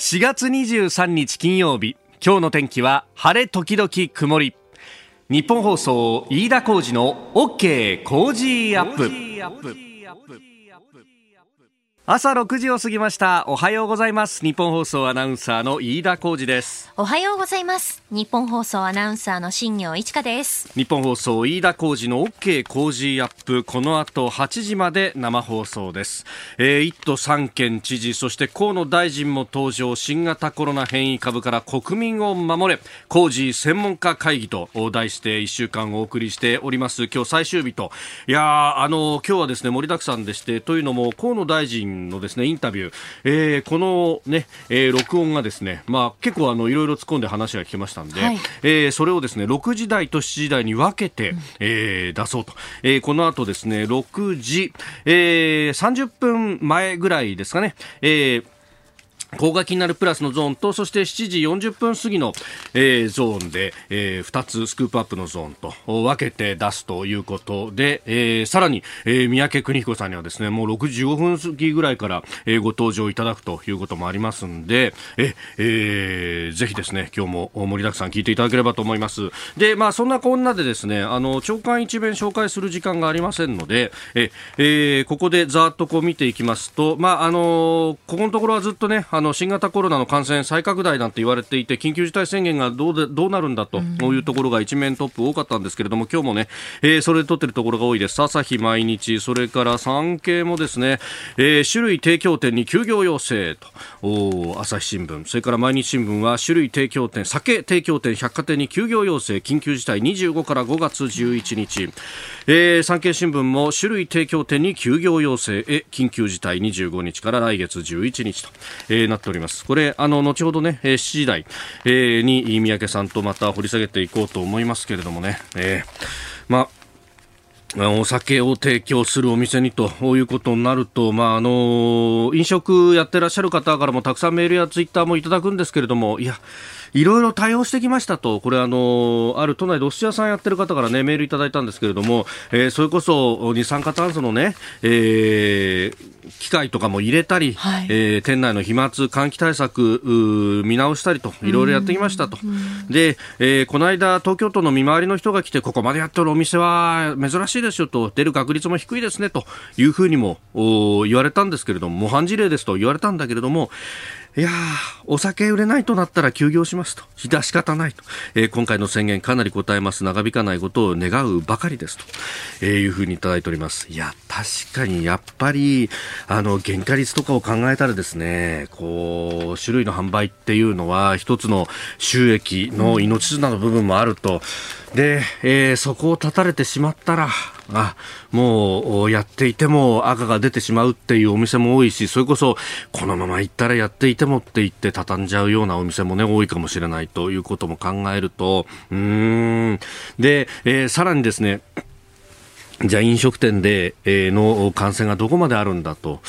4月23日金曜日。今日の天気は晴れ時々曇り。ニッポン放送飯田浩二の OK Cozy up。朝6時を過ぎました。おはようございます。ニッポン放送アナウンサーの飯田浩二です。おはようございます。ニッポン放送アナウンサーの新行市佳です。ニッポン放送飯田浩二の OK Cozy up。この後8時まで生放送です。えー、1都3県知事そして河野大臣も登場。新型コロナ変異株から国民を守れ。工事専門家会議と題して1週間お送りしております。今日最終日と。いやあの今日はですね盛りだくさんでしてというのも河野大臣のですねインタビュー、えー、このね、えー、録音がですね、まあ、結構あのいろいろ突っ込んで話が聞けましたんで、はい、えー、それをですね6時台と7時台に分けて、うん、えー、出そうと、えー、この後ですね6時、えー、30分前ぐらいですかね、えー高額になるプラスのゾーンと、そして7時40分過ぎの、えー、ゾーンで、えー、2つスクープアップのゾーンと分けて出すということで、えー、さらに、えー、三宅邦彦さんにはですね、もう6時15分過ぎぐらいから、えー、ご登場いただくということもありますんで、え、えー、ぜひですね、今日も盛りだくさん聞いていただければと思います。で、まあ、そんなこんなでですね、あの、長官一弁紹介する時間がありませんので、え、えー、ここでざっとこう見ていきますと、まあ、あのここのところはずっとね、あの新型コロナの感染再拡大なんて言われていて緊急事態宣言がどうでどうなるんだというところが一面トップ多かったんですけれども今日もね、えー、それで取っているところが多いです。朝日毎日それから産経もですね、えー、種類提供店に休業要請とお朝日新聞。それから毎日新聞は種類提供店酒提供店百貨店に休業要請緊急事態25から5月11日、えー、産経新聞も種類提供店に休業要請へ緊急事態25日から来月11日と、えー、なっております。これ、あの、後ほどね、7時台、え、に三宅さんとまた掘り下げていこうと思いますけれどもね、えー、まあ、お酒を提供するお店にということになると、まあ、あの飲食やってらっしゃる方からもたくさんメールやツイッターもいただくんですけれども、いや、いろいろ対応してきましたと、これあの、ある都内でお寿司屋さんやってる方からね、メールいただいたんですけれども、えー、それこそ二酸化炭素のね、えー、機械とかも入れたり、はい、えー、店内の飛沫換気対策見直したりといろいろやってきましたと、で、えー、この間東京都の見回りの人が来てここまでやってるお店は珍しいですよと出る確率も低いですねというふうにも言われたんですけれども模範事例ですと言われたんだけれどもいやお酒売れないとなったら休業しますと、致し方ないと、えー、今回の宣言かなり答えます、長引かないことを願うばかりですと、えー、いうふうにいただいております。いや、確かにやっぱり、あの、原価率とかを考えたらですね、こう、種類の販売っていうのは、一つの収益の命綱の部分もあると、で、えー、そこを断たれてしまったら、あもうやっていても赤が出てしまうっていうお店も多いしそれこそこのまま行ったらやっていてもって言って畳んじゃうようなお店もね多いかもしれないということも考えるとうーん。で、えー、さらにですねじゃあ飲食店で、えー、の感染がどこまであるんだと。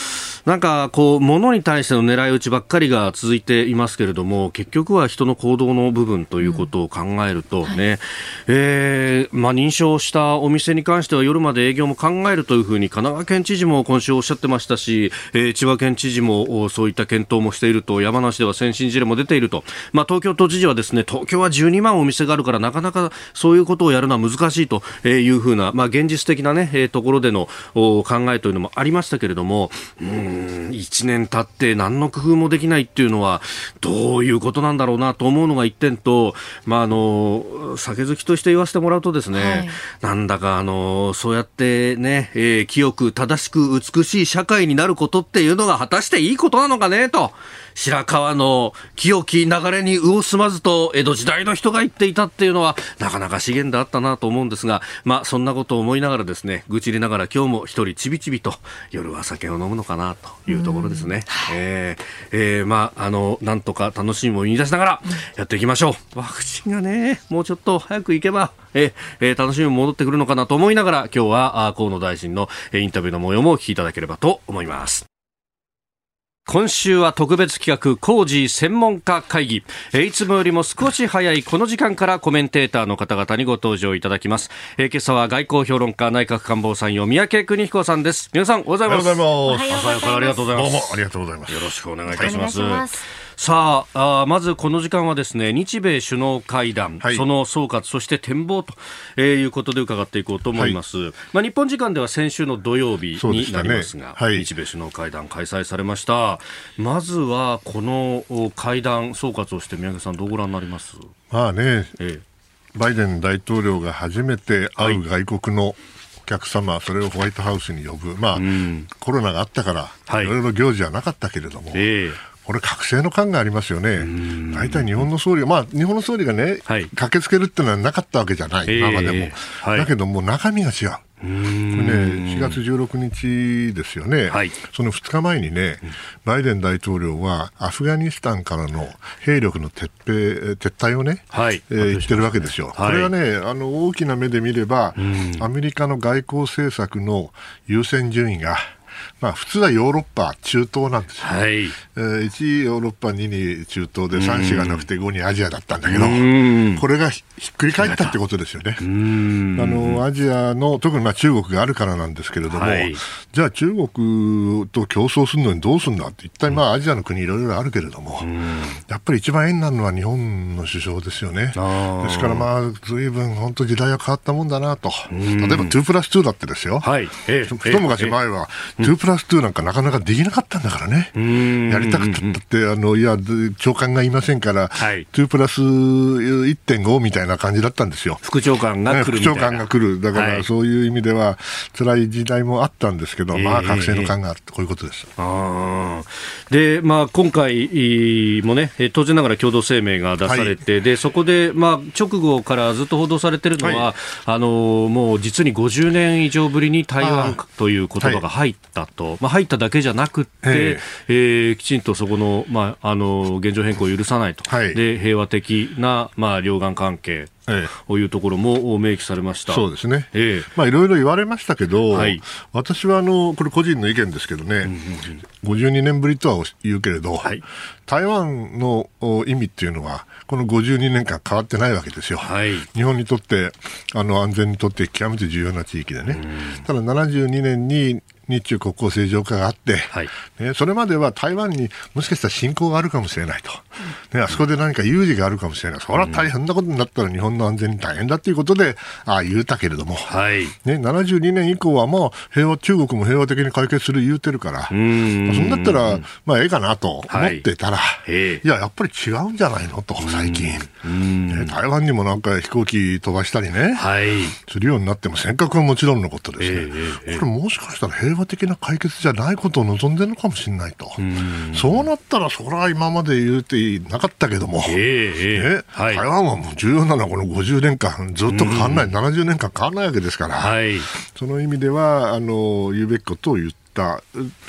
なんか、こう、物に対しての狙い撃ちばっかりが続いていますけれども、結局は人の行動の部分ということを考えるとね、うんはい、えー、まあ、認証したお店に関しては夜まで営業も考えるというふうに神奈川県知事も今週おっしゃってましたし、えー、千葉県知事もそういった検討もしていると、山梨では先進事例も出ていると、まあ、東京都知事はですね、東京は12万お店があるからなかなかそういうことをやるのは難しいというふうな、まあ、現実的なね、えー、ところでの考えというのもありましたけれども、うん1年経って何の工夫もできないっていうのはどういうことなんだろうなと思うのが一点と、まあ、あの酒好きとして言わせてもらうとですね、はい、なんだかあのそうやってね、えー、清く正しく美しい社会になることっていうのが果たしていいことなのかねと。白川の清き流れに魚住まずと江戸時代の人が言っていたっていうのはなかなか資源であったなと思うんですが、まあ、そんなことを思いながらですね愚痴りながら今日も一人ちびちびと夜は酒を飲むのかなというところですね。えー、えー、まああのなんとか楽しみも見出しながらやっていきましょう。ワクチンがねもうちょっと早く行けばええー、楽しみも戻ってくるのかなと思いながら今日は河野大臣のインタビューの模様もお聞きいただければと思います。今週は特別企画工事専門家会議。いつもよりも少し早いこの時間からコメンテーターの方々にご登場いただきます。え今朝は外交評論家内閣官房参与三宅邦彦さんです。皆さんおはようございます。おはようございます。朝からありがとうございます。どうもありがとうございます。よろしくお願いいたしますさああまずこの時間はですね日米首脳会談、はい、その総括そして展望と、えー、いうことで伺っていこうと思います、はい、まあ、日本時間では先週の土曜日になりますが、ねはい、日米首脳会談開催されました。まずはこの会談総括をして宮家さんどうご覧になります？まあね、ええ、バイデン大統領が初めて会う外国の、お客様、それをホワイトハウスに呼ぶ、まあ、うん、コロナがあったから、はい、いろいろ行事はなかったけれども、えー、これ、覚醒の感がありますよね、大体日本の総理、まあ、日本の総理がね、はい、駆けつけるっていうのはなかったわけじゃない、今までも、はい、だけども中身が違う。これね、4月16日ですよね、はい、その2日前にね、バイデン大統領はアフガニスタンからの兵力の撤兵撤退をね、はい。えー、言ってるわけですよ、はい、これはねあの大きな目で見れば、アメリカの外交政策の優先順位がまあ、普通はヨーロッパ、中東なんですよ、はい。えー、1ヨーロッパ、2に中東で3、4がなくて5にアジアだったんだけど、これがひっくり返ったってことですよね。あのアジアの、特にまあ中国があるからなんですけれども、はい、じゃあ中国と競争するのにどうするんだって、一体まあアジアの国いろいろあるけれども、やっぱり一番縁になるのは日本の首相ですよね。ですからまあ、ずいぶん本当時代は変わったもんだなと。例えば2プラス2だってですよ。はい。えー、一昔前は2プラス2なんかなかなかできなかったんだからね。やりたかったって、あの、いや、長官がいませんから、はい、2プラス1.5みたいな感じだったんですよ。副長官が来る副長官が来る。だから、そういう意味では、辛い時代もあったんですけど、まあ、覚醒の感があるこういうことです。で、まあ、今回もね、当然ながら共同声明が出されて、はい、で、そこで、まあ、直後からずっと報道されてるのは、はい、あの、もう実に50年以上ぶりに台湾という言葉が入ったと。まあ、入っただけじゃなくて、えー、えー、きちんとそこの,、まあ、あの現状変更を許さないと、はい、で平和的な、まあ、両岸関係というところも明記されました。そうですね、ええ、まあ、いろいろ言われましたけど、はい、私はあのこれ、個人の意見ですけどね、うんうんうん、52年ぶりとは言うけれど、はい、台湾の意味っていうのは、この52年間変わってないわけですよ、はい、日本にとってあの安全にとって極めて重要な地域でね、ただ72年に日中国交正常化があって、はい、ね、それまでは台湾にもしかしたら侵攻があるかもしれないと、ね、あそこで何か有事があるかもしれない、それは大変なことになったら日本の安全に大変だということで、ああ、言うたけれども、はい、ね、72年以降はもう平和、中国も平和的に解決する言うてるから、うん。まあ、そんだったら、まあ、ええかなと思ってたら、はい、いや、やっぱり違うんじゃないのと、最近、ね、台湾にもなんか飛行機飛ばしたりね、はい、するようになっても、尖閣はもちろんのことですね、えー、これもしかしたら平和的な解決じゃないことを望んでるのかもしれないと、そうなったら、それは今まで言うてなかったけども、えーね。はい、台湾はもう重要なのはこの50年間、ずっと変わらない、70年間変わらないわけですから、はい、その意味ではあの言うべきことを言って、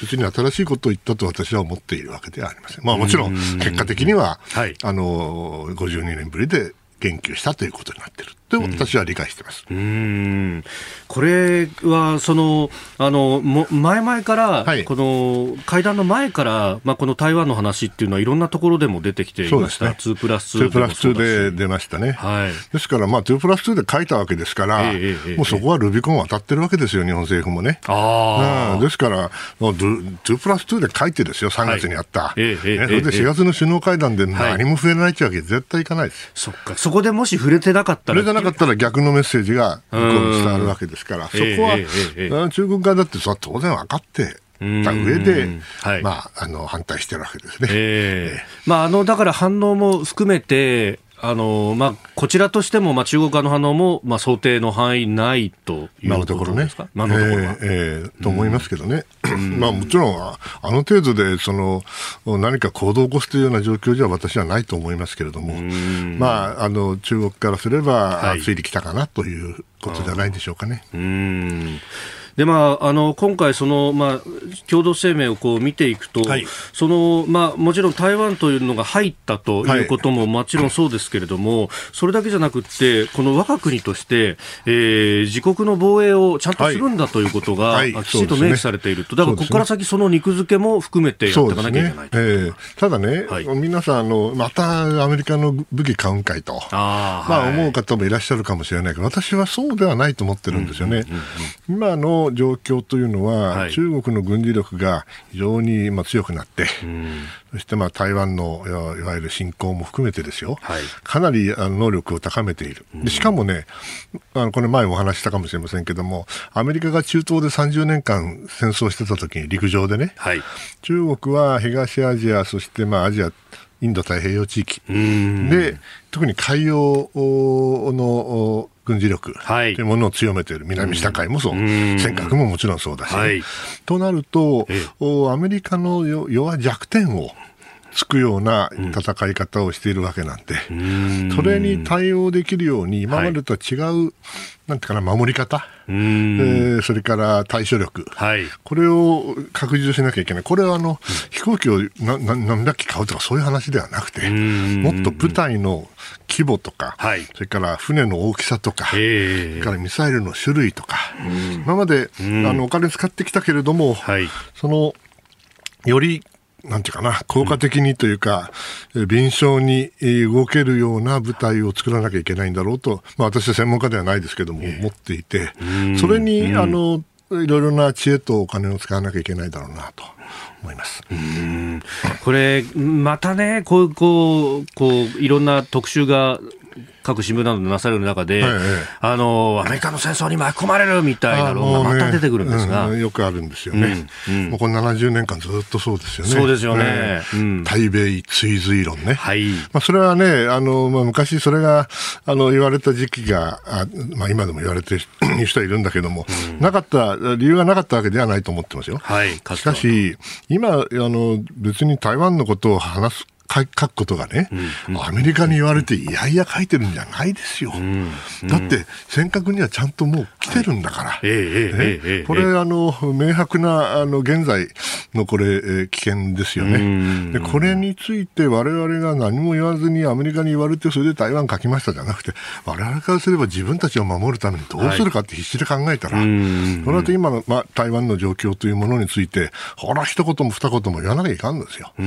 別に新しいことを言ったと私は思っているわけではありません。まあもちろん結果的には、はい、あの52年ぶりで言及したということになっている。と私は理解してます。うんこれはそのあのも前々から、はい、この会談の前から、まあ、この台湾の話っていうのはいろんなところでも出てきていました、ね、2プラス2。2プラス2で出ましたね。はい、ですから、まあ、2プラス2で書いたわけですから、えーえー、もうそこはルビコン渡ってるわけですよ、日本政府もね。あですから、2プラス2で書いてですよ、3月にあった。はい、えー、それで4月の首脳会談で何も触れないってわけ絶対いかないです。そっか、そこでもし触れてなかったら。触れてなかったら逆のメッセージが向こうに伝わるわけですから、そこは、中国側だってそれは当然分かってた。上で、はい、まあ、あの反対してるわけですね。えー、まあ、あのだから反応も含めて、あのまあ、こちらとしても、まあ、中国側の反応も、まあ、想定の範囲ないということですか、今のところね。えー、えー、と思いますけどね、まあ、もちろん、あの程度でその何か行動を起こすというような状況じゃ私はないと思いますけれども、まあ、あの中国からすれば、はい、ついてきたかなということじゃないでしょうかね。うんでまあ、あの今回その、まあ、共同声明をこう見ていくと、はい、そのまあ、もちろん台湾というのが入ったということももちろんそうですけれども、はい、それだけじゃなくて、この我が国として、えー、自国の防衛をちゃんとするんだということが、はい、きちんと明記されていると、だからここから先、その肉付けも含めてやっていかなきゃいけないと、ね。えー、ただね、皆さんあの、またアメリカの武器買うんかいと、あまあ、思う方もいらっしゃるかもしれないけど、私はそうではないと思ってるんですよね。今のの状況というのは、はい、中国の軍事力が非常にまあ強くなって、そしてまあ台湾のいわゆる侵攻も含めてですよ、はい、かなりあの能力を高めている、でしかもね、あのこれ前もお話したかもしれませんけども、アメリカが中東で30年間戦争してた時に陸上でね、はい、中国は東アジア、そしてまあアジア、インド太平洋地域で、特に海洋の軍事力というものを強めている、南シナ海もそう、尖閣ももちろんそうだし、はい、となると、アメリカの弱弱点をつくような戦い方をしているわけなんで、それに対応できるように、今までとは違う、なんていうかな、守り方、えー、それから対処力、はい、これを確実しなきゃいけない、これはあの、飛行機をなな何百機買うとか、そういう話ではなくて、もっと部隊の規模とか、はい、それから船の大きさとか、それからミサイルの種類とか、今まであのお金使ってきたけれども、はい、そのよりなんていうかな、効果的にというか、うん、臨床に動けるような部隊を作らなきゃいけないんだろうと、まあ、私は専門家ではないですけども、思っていて、それに、あの、いろいろな知恵とお金を使わなきゃいけないだろうなと。思います。これ、またね、こうこうこういろんな特集が各新聞などでなされる中で、はいはい、あのアメリカの戦争に巻き込まれるみたいなのがまた出てくるんですが、ねうん、よくあるんですよね、うんうん、もうこの70年間ずっとそうですよね。そうですよね。対米追随論ね。はい。まあ、それはね、あの、まあ、昔それが、あの、言われた時期が、あまあ、今でも言われてる 人はいるんだけども、なかった、理由がなかったわけではないと思ってますよ。はい。しかし、今、あの、別に台湾のことを話す書くことがね、うんうん、アメリカに言われていやいや書いてるんじゃないですよ。うんうん、だって、尖閣にはちゃんともう来てるんだから。はい、ね、これ、あの、明白な、あの、現在のこれ、えー、危険ですよね。で、これについて我々が何も言わずにアメリカに言われて、それで台湾書きましたじゃなくて、我々からすれば自分たちを守るためにどうするかって必死で考えたら、はい、それだと今の、まあ、台湾の状況というものについて、ほら、一言も二言も言わなきゃいかんですよ。ア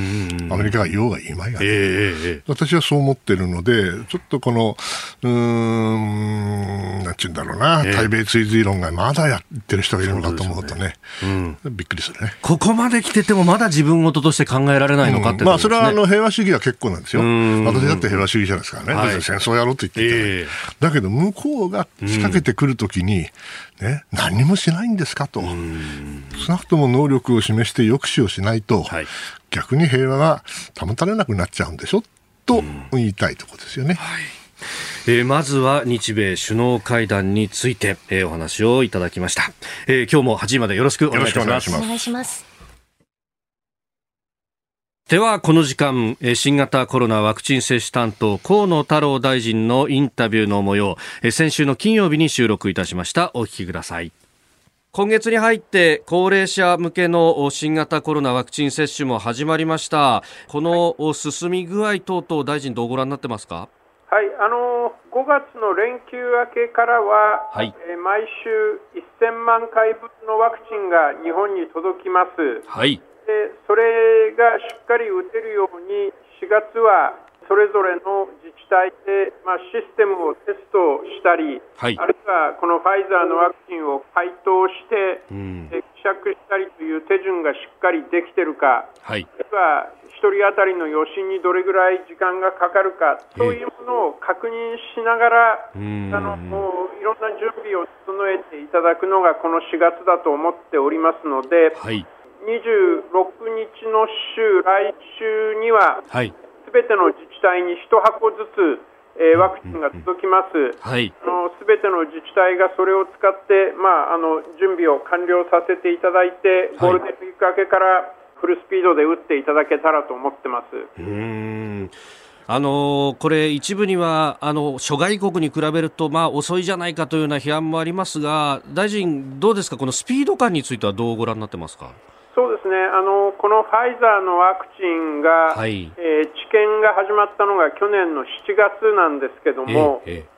メリカが言おうが言いまいが、ね、えー、私はそう思ってるので、ちょっとこの、うん、なんちゅうんだろうな、えー、対米追随論がまだやってる人がいるのかと思うとね、うね。うん、びっくりするね。ここまで来てても、まだ自分事として考えられないのかって、ね。うん、まあ、それはあの平和主義は結構なんですよ。私だって平和主義者ですからね、はい、戦争やろうと言っていた、えー、だけど、向こうが仕掛けてくるときに、ね、何もしないんですかと、少なくとも能力を示して抑止をしないと、はい、逆に平和が保たれなくなっちゃうんでしょ？と言いたいところですよね。はい。えー、まずは日米首脳会談について、えー、お話をいただきました、えー、今日も8時までよろしくお願いします。お願いしますではこの時間新型コロナワクチン接種担当河野太郎大臣のインタビューの模様先週の金曜日に収録いたしました。お聞きください。今月に入って高齢者向けの新型コロナワクチン接種も始まりました。この進み具合等々大臣どうご覧になってますか？はいあの5月の連休明けからは、はい、え毎週1000万回分のワクチンが日本に届きます。はい。でそれがしっかり打てるように4月はそれぞれの自治体で、まあ、システムをテストしたり、はい、あるいはこのファイザーのワクチンを解凍して、うん、希釈したりという手順がしっかりできてるか、はい、あるいは1人当たりの余震にどれぐらい時間がかかるか、そういうものを確認しながら、あのもういろんな準備を整えていただくのがこの4月だと思っておりますので、はい、26日の週、来週には、すべての自治体に1箱ずつ、えー、ワクチンが届きます、はい、あのすべての自治体がそれを使って、まあ、あの準備を完了させていただいて、ゴールデンウィーク明けからフルスピードで打っていただけたらと思ってます。うん。あのこれ、一部にはあの諸外国に比べると、まあ、遅いじゃないかというような批判もありますが、大臣、どうですか、このスピード感についてはどうご覧になってますか？そうですね。あのこのファイザーのワクチンが、はい、えー、治験が始まったのが去年の7月なんですけども、ええ、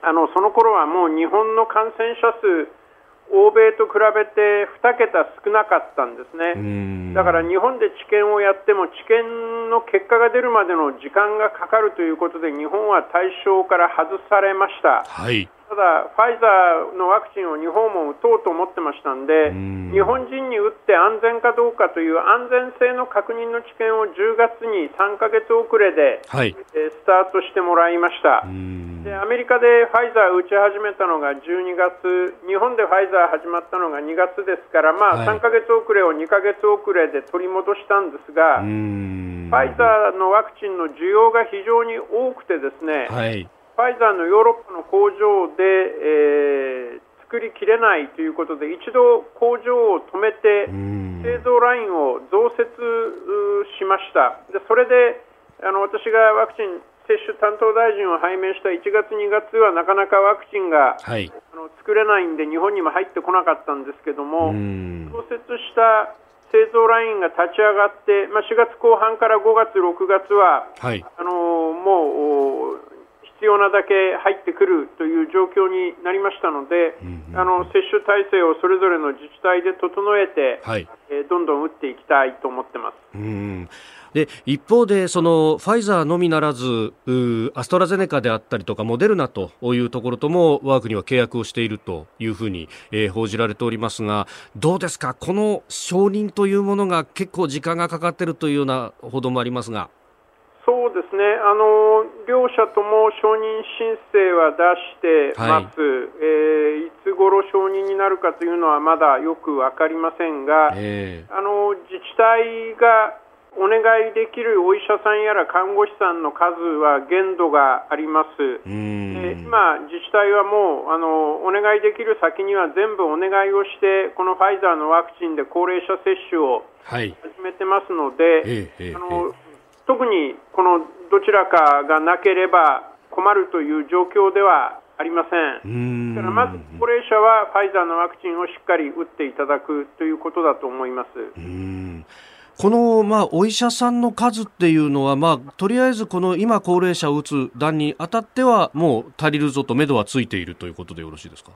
あのその頃はもう日本の感染者数欧米と比べて2桁少なかったんですね、だから日本で治験をやっても治験の結果が出るまでの時間がかかるということで日本は対象から外されました、はい、なただ、ファイザーのワクチンを日本も打とうと思ってましたんで、日本人に打って安全かどうかという安全性の確認の治験を10月に3か月遅れで、はい、えスタートしてもらいました。でアメリカでファイザー打ち始めたのが12月、日本でファイザー始まったのが2月ですから、まあ、3か月遅れを2か月遅れで取り戻したんですが、ファイザーのワクチンの需要が非常に多くてですね、はいファイザーのヨーロッパの工場で、えー、作りきれないということで一度工場を止めて製造ラインを増設しました。でそれであの私がワクチン接種担当大臣を拝命した1月、2月はなかなかワクチンが、はい、あの作れないんで日本にも入ってこなかったんですけども増設した製造ラインが立ち上がって、まあ、4月後半から5月、6月は、はい、あのもう必要なだけ入ってくるという状況になりましたので、うんうん、あの接種体制をそれぞれの自治体で整えて、はい、えー、どんどん打っていきたいと思ってます。うんで一方でそのファイザーのみならずアストラゼネカであったりとかモデルナというところとも我が国は契約をしているというふうに、えー、報じられておりますがどうですか？この承認というものが結構時間がかかっているというような報道もありますが。そうですね。あの両者とも承認申請は出してます、はい、えー、いつ頃承認になるかというのはまだよく分かりませんが、えー、あの自治体がお願いできるお医者さんやら看護師さんの数は限度があります、え今、自治体はもうあのお願いできる先には全部お願いをしてこのファイザーのワクチンで高齢者接種を始めてますので、はい、あの特にこのどちらかがなければ困るという状況ではありません。だからまず高齢者はファイザーのワクチンをしっかり打っていただくということだと思います。この、まあ、お医者さんの数っていうのは、まあ、とりあえずこの今高齢者を打つ段にあたってはもう足りるぞと目処はついているということでよろしいですか？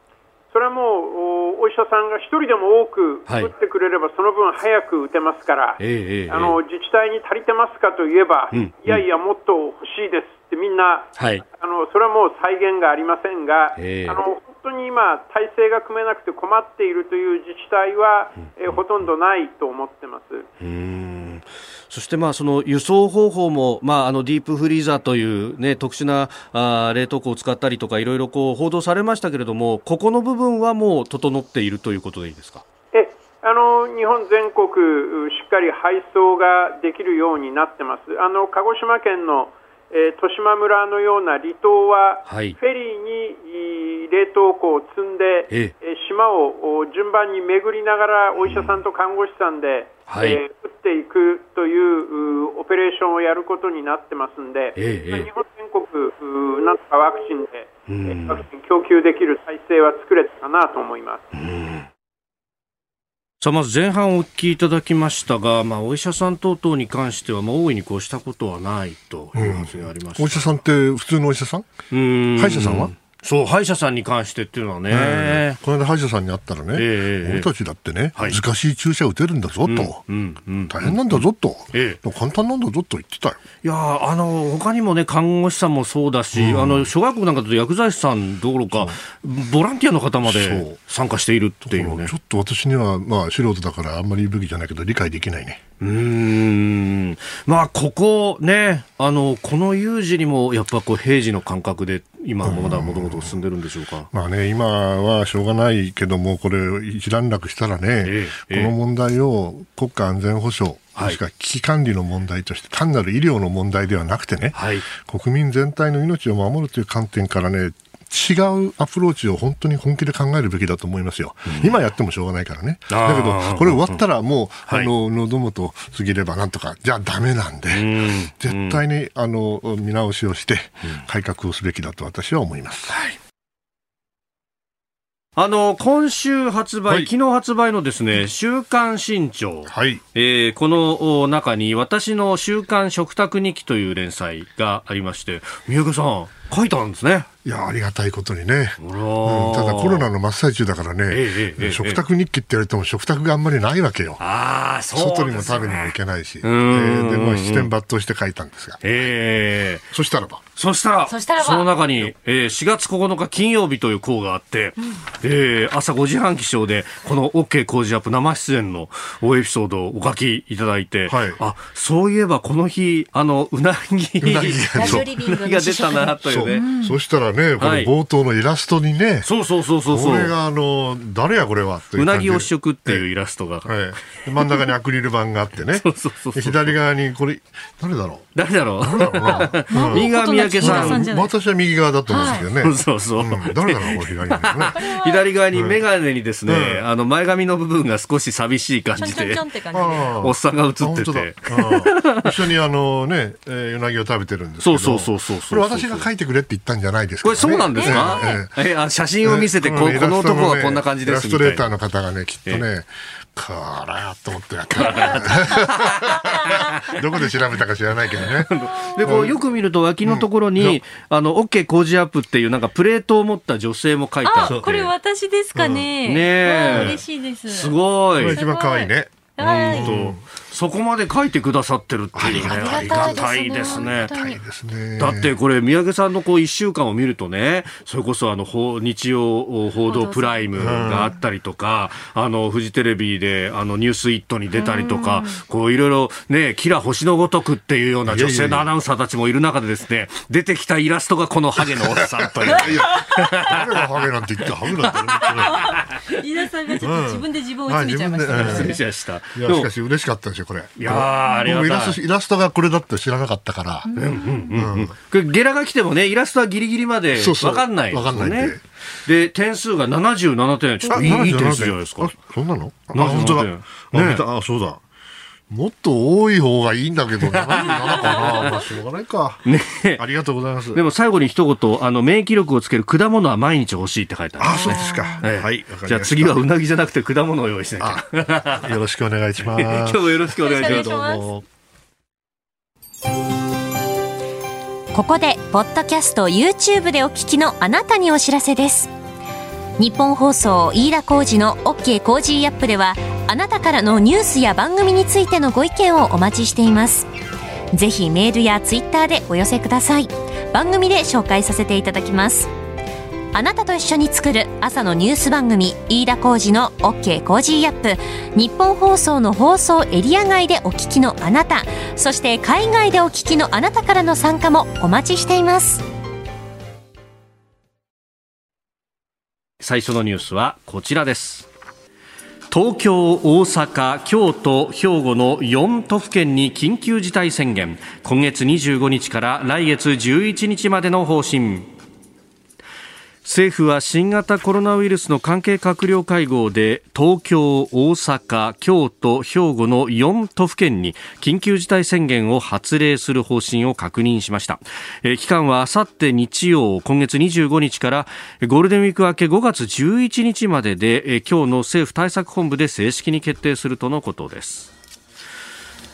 者さんが1人でも多く打ってくれれば、その分早く打てますから、あの自治体に足りてますかといえば、うん、いやいや、もっと欲しいですってみんな、はい、あのそれはもう再現がありませんが、あの本当に今、体制が組めなくて困っているという自治体は、えー、ほとんどないと思ってます。そしてまあその輸送方法も、まあ、あのディープフリーザーという、ね、特殊なあ冷凍庫を使ったりとかいろいろこう報道されましたけれどもここの部分はもう整っているということでいいですか？えあの日本全国しっかり配送ができるようになってます。あの鹿児島県のえー、十島村のような離島は、はい、フェリーに冷凍庫を積んで、ええ。島を順番に巡りながらお医者さんと看護師さんで、はい、えー、打っていくというオペレーションをやることになってますんで、ええ、日本全国なんとかワクチンで、うん、ワクチン供給できる体制は作れたかなと思います。うんさあまず前半お聞きいただきましたが、まあ、お医者さん等々に関しては、まあ、大いにこうしたことはないという発言あります、うん、お医者さんって普通のお医者さん。歯医者さんは？そう、歯医者さんに関してっていうのはね。えー、この間歯医者さんに会ったらね、えー、俺たちだってね、はい、難しい注射打てるんだぞと、うんうん、大変なんだぞと、えー、簡単なんだぞと言ってたよ。いやあの、他にもね、看護師さんもそうだし、あの、小学校なんかだと薬剤師さんどころか、ボランティアの方まで参加しているっていうね。ちょっと私には、まあ、素人だからあんまり言うべきじゃないけど、理解できないね。うん。まあ、ここね、あの、この有事にもやっぱこう平時の感覚で今まだもともと進んでるんでしょうか。まあね、今はしょうがないけども、これ一段落したらね、ええ、この問題を国家安全保障、もしくは危機管理の問題として、単なる医療の問題ではなくてね、はい、国民全体の命を守るという観点からね、違うアプローチを本当に本気で考えるべきだと思いますよ。うん、今やってもしょうがないからね。だけど、これ終わったらもう、あの、喉元過ぎればなんとか、じゃあダメなんで、絶対に、あの、見直しをして、改革をすべきだと私は思います。はいあの、今週発売、はい、昨日発売のですね、週刊新潮。はい。えー、この中に、私の週刊食卓日記という連載がありまして、宮家さん、書いたんですね。いや、ありがたいことにね。うん、ただコロナの真っ最中だからね、えええ、食卓日記って言われても食卓があんまりないわけよ。ああ、そう、ね、外にも食べにも行けないし。で、まあ、視点抜刀して書いたんですが。ええそしたらば？そしたら、そしたらその中に、えー、4月9日金曜日という項があって、うん、えー、朝5時半起床で、この OK 工事アップ生出演のエピソードをお書きいただいて、はい、あ、そういえばこの日、あの、うなぎ、うなぎ が出たな、というね。そしたらね、この冒頭のイラストにね、そうそうそうそうこれがあの、誰やこれはうなぎを試食っていうイラストが。はい。真ん中にアクリル板があってね。そうそうそう左側に、これ、誰だろう？誰だろう？誰だろうな？右 側三宅さん。私は右側だと思うんですけどね。そうそう。誰だろうこれ左側 左側に眼鏡にですね、あの、前髪の部分が少し寂しい感じで、おっさんが映ってて。一緒にあのね、うなぎを食べてるんですけど。そうそうそうそう。これ私が書いてくれって言ったんじゃないですか。これそうなんですか？えあ写真を見せて、この男はこんな感じですイラストレーターの方がね、きっとね、こらやと思ってやって どこで調べたか知らないけどね。で、こう、よく見ると脇のところに、あの、OK 工事アップっていうなんかプレートを持った女性も書いてあって。これ私ですかね。ね嬉しいです。すごい。一番可愛いね。本当。そこまで書いてくださってるっていうね、ありがたいですね。だってこれ、宮家さんのこう1週間を見るとね、それこそあの日曜報道プライムがあったりとか、あのフジテレビであのニュースイットに出たりとか、こういろいろね、キラ星のごとくっていうような女性のアナウンサーたちもいる中でですね、出てきたイラストがこのハゲのおっさんという。いや、誰がハゲなんて言ってハゲなんて。飯田さんがちょっと自分で自分を詰めちゃいました。いや、しかし嬉しかったですよ、これ。いやありがイラストイラストがこれだって知らなかったから。うんうんうんうん。ゲラが来てもね、イラストはギリギリまでわかんないわ、かんないね。で、点数が77点。ちょっといい点数じゃないですか。そんなの？あ、本当だ。ね、あ、そうだ。もっと多い方がいいんだけど、77かな。まあ、しょうがないか。ねありがとうございます。でも最後に一言、あの、免疫力をつける果物は毎日欲しいって書いてある、ね。あ、そうですか。はい。じゃあ次はうなぎじゃなくて果物を用意しなきゃ。よろしくお願いします。今日もよろしくお願いします。どうも。ここで、ポッドキャスト YouTube でお聞きのあなたにお知らせです。日本放送飯田浩二の OK コージーアップではあなたからのニュースや番組についてのご意見をお待ちしています。ぜひメールやツイッターでお寄せください。番組で紹介させていただきます。あなたと一緒に作る朝のニュース番組飯田浩二の OK Cozy up。ニッポン放送の放送エリア外でお聞きのあなた。そして海外でお聞きのあなたからの参加もお待ちしています。最初のニュースはこちらです。東京、大阪、京都、兵庫の4都府県に緊急事態宣言。今月25日から来月11日までの方針。政府は新型コロナウイルスの関係閣僚会合で東京、大阪、京都、兵庫の4都府県に緊急事態宣言を発令する方針を確認しました、え期間はあさって日曜今月25日からゴールデンウィーク明け5月11日までで、え今日の政府対策本部で正式に決定するとのことです、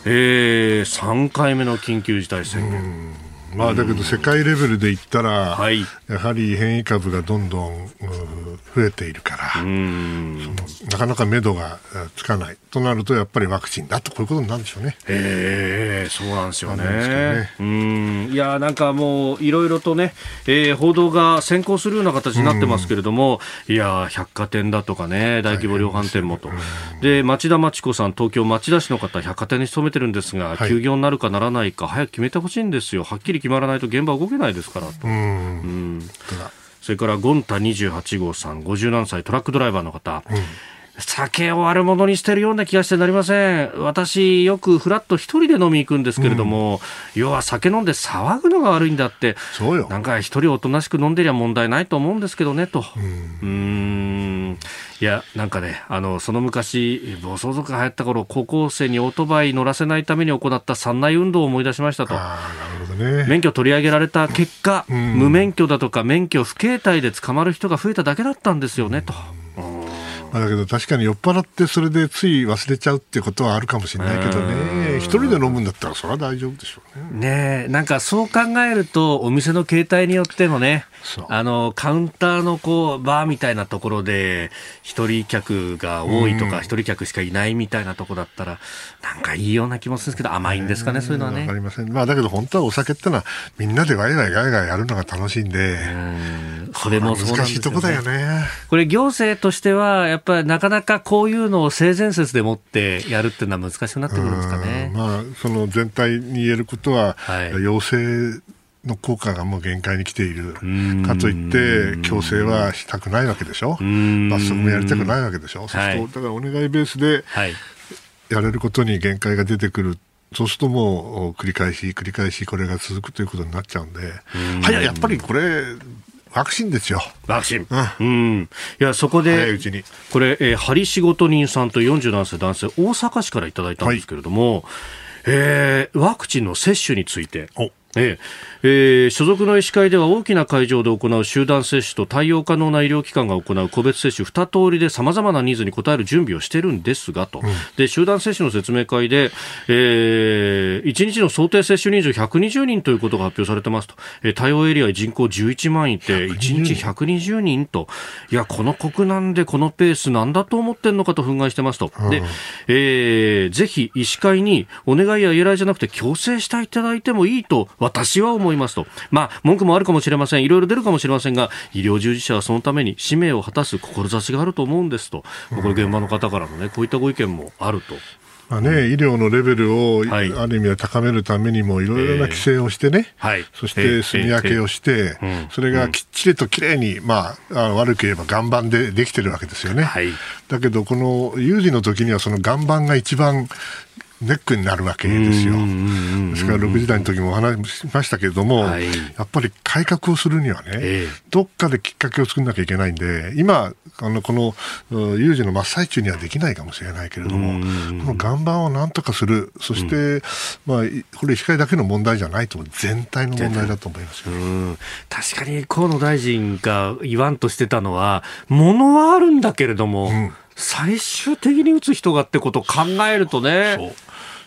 えー、3回目の緊急事態宣言。まあ、だけど世界レベルで言ったら、はい、やはり変異株がどんどん増えているから、なかなか目処がつかない。となると、やっぱりワクチンだと、こういうことになるんでしょうね。ええそうなんですよね。ね。うん。いやなんかもう、いろいろとね、えー、報道が先行するような形になってますけれども、いや百貨店だとかね、大規模量販店もと。で町田真知子さん、東京町田市の方、百貨店に勤めてるんですが、休業になるかならないか、早く決めてほしいんですよ。はっきり決まらないと現場動けないですからと。うん、それからゴンタ28号さん57歳トラックドライバーの方、うん酒を悪者にしてるような気がしてなりません。私、よくフラット一人で飲み行くんですけれども、うん、要は酒飲んで騒ぐのが悪いんだって、そうよ。なんか一人おとなしく飲んでりゃ問題ないと思うんですけどね、と。うん、うんいや、なんかね、あの、その昔、暴走族が流行った頃、高校生にオートバイ乗らせないために行った山内運動を思い出しましたと。あなるほどね。免許取り上げられた結果、うん、無免許だとか免許不携帯で捕まる人が増えただけだったんですよね、と。まあ、だけど確かに酔っ払ってそれでつい忘れちゃうってことはあるかもしれないけどね、一人で飲むんだったらそれは大丈夫でしょうね。ねなんかそう考えると、お店の形態によってのね、あのカウンターのこうバーみたいなところで、一人客が多いとか、一人客しかいないみたいなところだったら、なんかいいような気もするんですけど、甘いんですかね、そういうのはね。わかりません。まあ、だけど本当はお酒ってのは、みんなでワイワイガイガイやるのが楽しいんで、それも難しいとこだよね。これ行政としては、やっぱりなかなかこういうのを性善説でもってやるっていうのは難しくなってくるんですかね。まあ、その全体に言えることは、はい、要請の効果がもう限界に来ている。かといって強制はしたくないわけでしょ？罰則もやりたくないわけでしょ？そうするとだからお願いベースでやれることに限界が出てくる。そうするともう繰り返し繰り返しこれが続くということになっちゃうんで。はいやっぱりこれワクチンですよ。ワクチン。うん。いや、そこで、これ、えー、針仕事人さんと47歳男性、大阪市からいただいたんですけれども、はい、えー、ワクチンの接種について。ええ。えー、所属の医師会では大きな会場で行う集団接種と対応可能な医療機関が行う個別接種二通りでさまざまなニーズに応える準備をしているんですがと、うん、で集団接種の説明会で、えー、1日の想定接種人数120人ということが発表されてますと、えー、対応エリア人口11万いて1日120人と。いやこの国難でこのペースなんだと思ってんのかと憤慨してますと、うん、でえー、ぜひ医師会にお願いや依頼じゃなくて強制していただいてもいいと私は思いますと。まあ、文句もあるかもしれません。いろいろ出るかもしれませんが、医療従事者はそのために使命を果たす志があると思うんですと。これ現場の方からのね、こういったご意見もあると。まあね、医療のレベルを、ある意味で高めるためにもいろいろな規制をしてね、えー、そして住み分けをして、えー、それがきっちりときれいに、まあ、あ悪く言えば岩盤でできてるわけですよね。はい、だけど、この有事の時にはその岩盤が一番ネックになるわけですよ。ですから6時台の時もお話しましたけれども、はい、やっぱり改革をするにはね、えー、どっかできっかけを作らなきゃいけないんで、今、あのこの有事の真っ最中にはできないかもしれないけれども、この岩盤をなんとかする、そして、まあ、これ、医師会だけの問題じゃないと思う、全体の問題だと思います確かに河野大臣が言わんとしてたのは、ものはあるんだけれども、うん。最終的に打つ人がってことを考えるとね。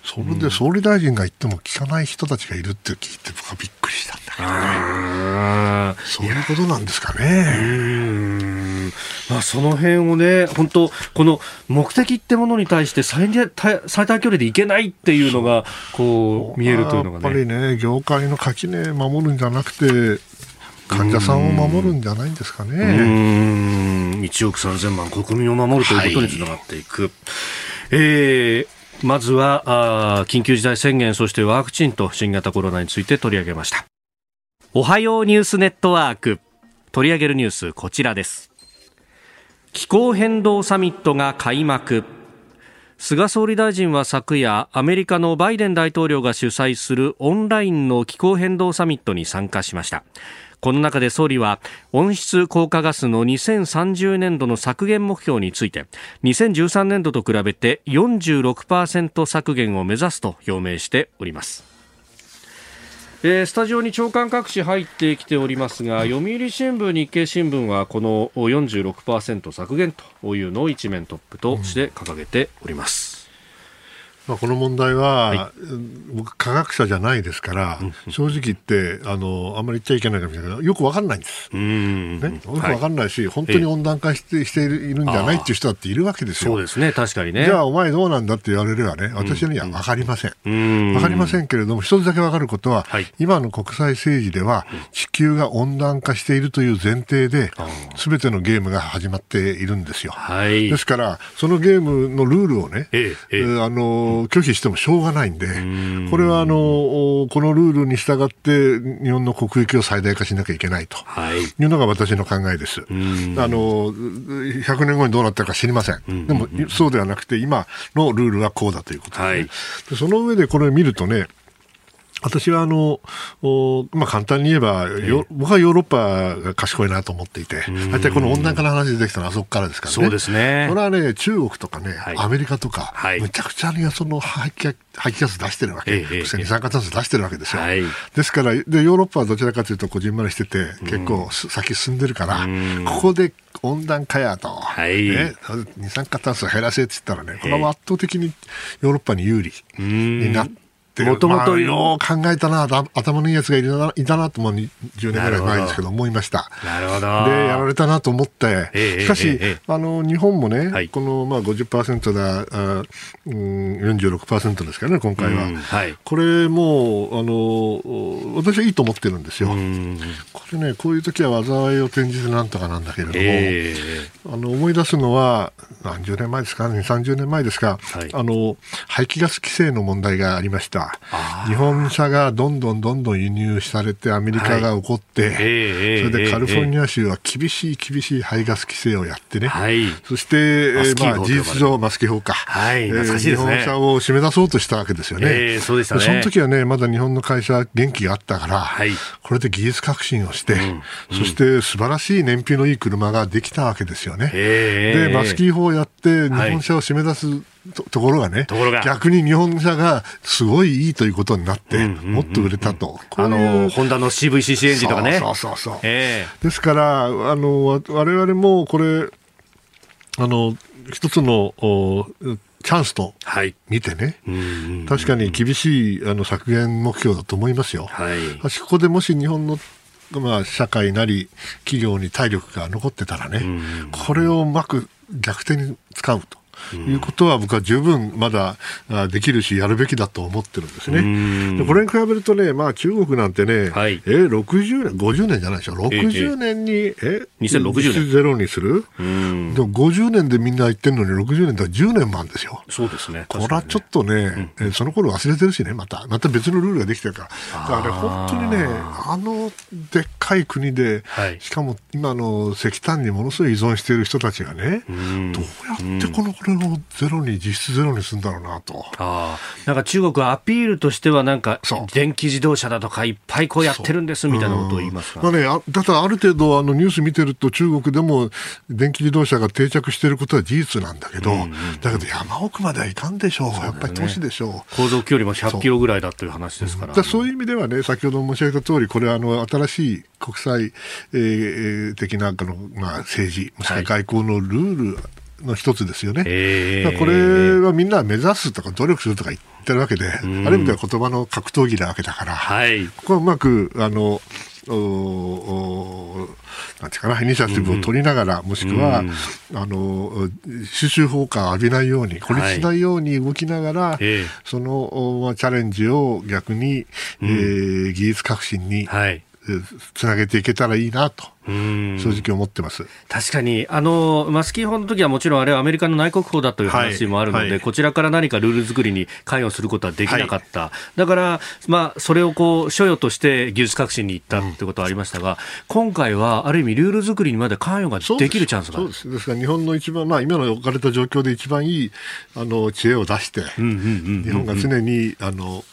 それで総理大臣が言っても聞かない人たちがいるって聞いて僕はびっくりしたんだけどね。そういうことなんですかね。まあ、その辺をね、本当、この目的ってものに対して最最短距離でいけないっていうのが、こう、見えるというのがね。やっぱりね、業界の垣根守るんじゃなくて、患者さんを守るんじゃないんですかね。1億3000万国民を守るということにつながっていく。はい、えーまずはあ緊急事態宣言そしてワクチンと新型コロナについて取り上げました。おはようニュースネットワーク。取り上げるニュースこちらです。気候変動サミットが開幕。菅総理大臣は昨夜アメリカのバイデン大統領が主催するオンラインの気候変動サミットに参加しました。この中で総理は温室効果ガスの2030年度の削減目標について2013年度と比べて46%削減を目指すと表明しておりますえー、スタジオに長官各紙入ってきておりますが読売新聞、日経新聞はこの46%削減というのを一面トップとして掲げております。まあ、この問題は、はい、僕、科学者じゃないですから、うん、正直言ってあの、あんまり言っちゃいけないかもしれないけど、よく分かんないんです。ね、よく分かんないし、はい、本当に温暖化してしているんじゃないっていう人だっているわけですよ。そうですね、確かにね。じゃあ、お前どうなんだって言われればね、私には分かりません。分かりませんけれども、一つだけ分かることは、はい、今の国際政治では、地球が温暖化しているという前提で、すべてのゲームが始まっているんですよ。はい、ですから、そのゲームのルールをね、えええ。あの拒否してもしょうがないんで、これはあのこのルールに従って日本の国益を最大化しなきゃいけないと。い。うのが私の考えです。あの100年後にどうなったか知りません。でもそうではなくて今のルールはこうだということです、ね、はい、でその上でこれを見るとね私はあの、まあ、簡単に言えば、えー、僕はヨーロッパが賢いなと思っていて、大体この温暖化の話できたのはあそこからですからね。そうですね。これはね、中国とかね、はい、アメリカとか、はい、むちゃくちゃにその排気排気ガス出してるわけ、えー、二酸化炭素出してるわけですよ。はい、ですからで、ヨーロッパはどちらかというと、こじんまりしてて、結構先進んでるから、ここで温暖化やと、はい。ね、二酸化炭素減らせって言ったらね、これは圧倒的にヨーロッパに有利になって、もともと、よう考えたな、頭のいいやつがいるないたなと、もう10年ぐらい前ですけど、思いました。なるほど。で、やられたなと思って、しかし、あの、日本もね、はい、この、まあ50%だ、あうん、46%ですからね、今回は。はい、これもう、あの、私はいいと思ってるんですよ。これね、こういう時は災いを転じてなんとかなんだけれども、あの、思い出すのは、何十年前ですか？ね、30年前ですか、はい、あの、排気ガス規制の問題がありました。日本車がどんどんどんどん輸入されてアメリカが起こって、はい、それでカリフォルニア州は厳しい厳しい排ガス規制をやってね、はい、そして、えー、まあ、事実上マスキ法か、はい、ね、日本車を締め出そうとしたわけですよね。えー、そうでしたね。その時はね、まだ日本の会社元気があったから、はい、これで技術革新をして、うん、そして素晴らしい燃費のいい車ができたわけですよね。で、マスキー法をやって日本車を締め出す、とところがね、逆に日本車がすごいいいということになって、もっと売れたと。あの、ホンダの CVCC エンジンとかね。そうそうそう。えー、ですから、あの、我々もこれ、あの、一つの、チャンスと見てね、はい、確かに厳しいあの削減目標だと思いますよ。はい、ここでもし日本のまあ、社会なり企業に体力が残ってたらね、これをうまく逆転に使うと。いうことは僕は十分まだできるし、やるべきだと思ってるんですね。でこれに比べるとね、まあ、中国なんてね、はい、え60年、50年じゃないでしょ、60年に、ええ2060年。ゼロにする？でも50年でみんな言ってるのに、60年では10年もあるんですよ。そうですね。これはちょっとね、うん、その頃忘れてるしね、また、また別のルールができてるから。だから、ね、本当にね、あのでっかい国で、はい、しかも今の石炭にものすごい依存している人たちがね、どうやってこの、これをゼロに、実質ゼロにするんだろうなと。あなんか中国はアピールとしては、なんか電気自動車だとか、いっぱいこうやってるんですみたいなことを言いますか、まあね、あだからある程度あのニュース見てると、中国でも電気自動車が定着していることは事実なんだけど、うんうんうん、だけど山奥まではいかんでしょう、うね、やっぱり都市でしょう。航続距離も100キロぐらいだという話ですから。そう。いう意味ではね、先ほど申し上げた通り、これはあの新しい国際、えー、的なあの、まあ、政治、もしくは外交のルール、の一つですよね。これはみんな目指すとか努力するとか言ってるわけで、ある意味では言葉の格闘技なわけだから、はい、ここはうまく、あの、おなんていうかな、イニシアチブを取りながら、もしくは、あの、収集放火を浴びないように、孤立しないように動きながら、はい、その、まあ、チャレンジを逆に、えー、技術革新に、はい。つなげていけたらいいなと正直思ってます。確かに。あのマスキー法の時はもちろんあれはアメリカの内国法だという話もあるので、はい。はい、こちらから何かルール作りに関与することはできなかった、はい、だから、まあ、それをこう所与として技術革新に行ったということはありましたが、うん、今回はある意味ルール作りにまで関与ができるチャンスが。そうです。ですから日本の一番、まあ、今の置かれた状況で一番いいあの知恵を出して、日本が常にあの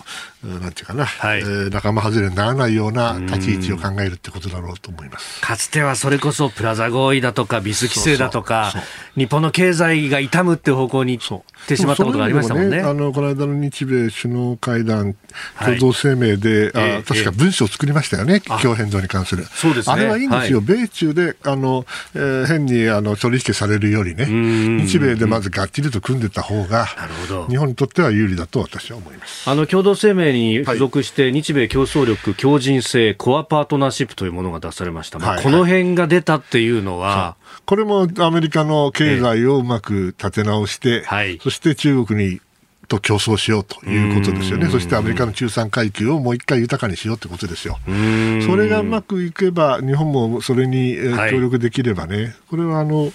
なんていうかな、はい。えー、仲間外れにならないような立ち位置を考えるってことだろうと思います。かつてはそれこそプラザ合意だとかビス規制だとか日本の経済が痛むって方向にてしまったことがありましたもんね。ねあのこの間の日米首脳会談共同声明で、はい、あ確か文書を作りましたよね、気候変動に関する。そうですね、あれはいいんですよ、はい、米中であの、えー、変にあの取引されるよりね、日米でまずがっちりと組んでた方が、日本にとっては有利だと私は思います。あの共同声明に付属して、日米競争力、強靭性、コアパートナーシップというものが出されました、まあ、この辺が出たっていうのは、これもアメリカの経済をうまく立て直して、はい、そして中国にと競争しようということですよね。そしてアメリカの中産階級をもう一回豊かにしようということですよ。それがうまくいけば、日本もそれに協力できればね、はい、これはあの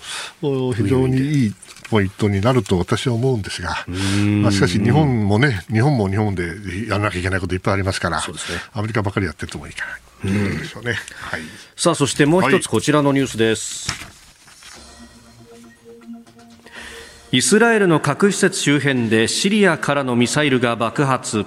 非常にいいポイントになると私は思うんですが、まあ、しかし日本もね、日本も日本でやらなきゃいけないこといっぱいありますから、ね、アメリカばかりやってるともいいかな。うんでしょうね。はい。さあ、そしてもう一つこちらのニュースです。はいイスラエルの核施設周辺でシリアからのミサイルが爆発。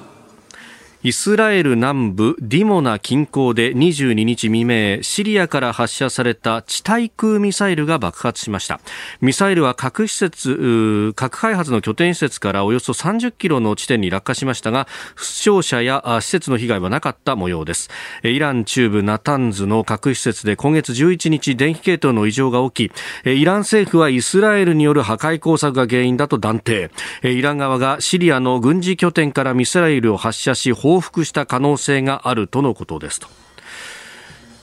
イスラエル南部ディモナ近郊で22日未明シリアから発射された地対空ミサイルが爆発しました。ミサイルは核施設核開発の拠点施設からおよそ30キロの地点に落下しましたが負傷者や施設の被害はなかった模様です。イラン中部ナタンズの核施設で今月11日電気系統の異常が起きイラン政府はイスラエルによる破壊工作が原因だと断定。イラン側がシリアの軍事拠点からミサイルを発射し報復した可能性があるとのことですと。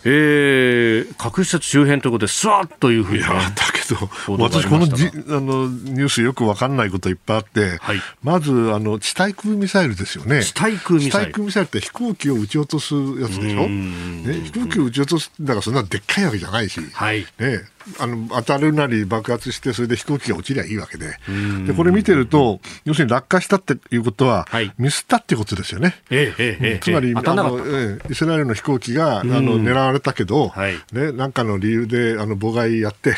えー、核施設周辺ということで、スワッというふうに、ね、けど、私、このじあのニュースよく分かんないこといっぱいあって、はい、まずあの地対空ミサイルですよね、地対空ミサイル。地対空ミサイルって飛行機を撃ち落とすやつでしょ、ね、飛行機を撃ち落とすだからそんなでっかいわけじゃないし、はい、ね、あの当たるなり爆発して、それで飛行機が落ちりゃいいわけで、でこれ見てると、要するに落下したっていうことは、はい、ミスったってことですよね。ええええ、つまり、あのえイスラエルの飛行機があの狙われたけど、はい、ね、なんかの理由であの妨害やって、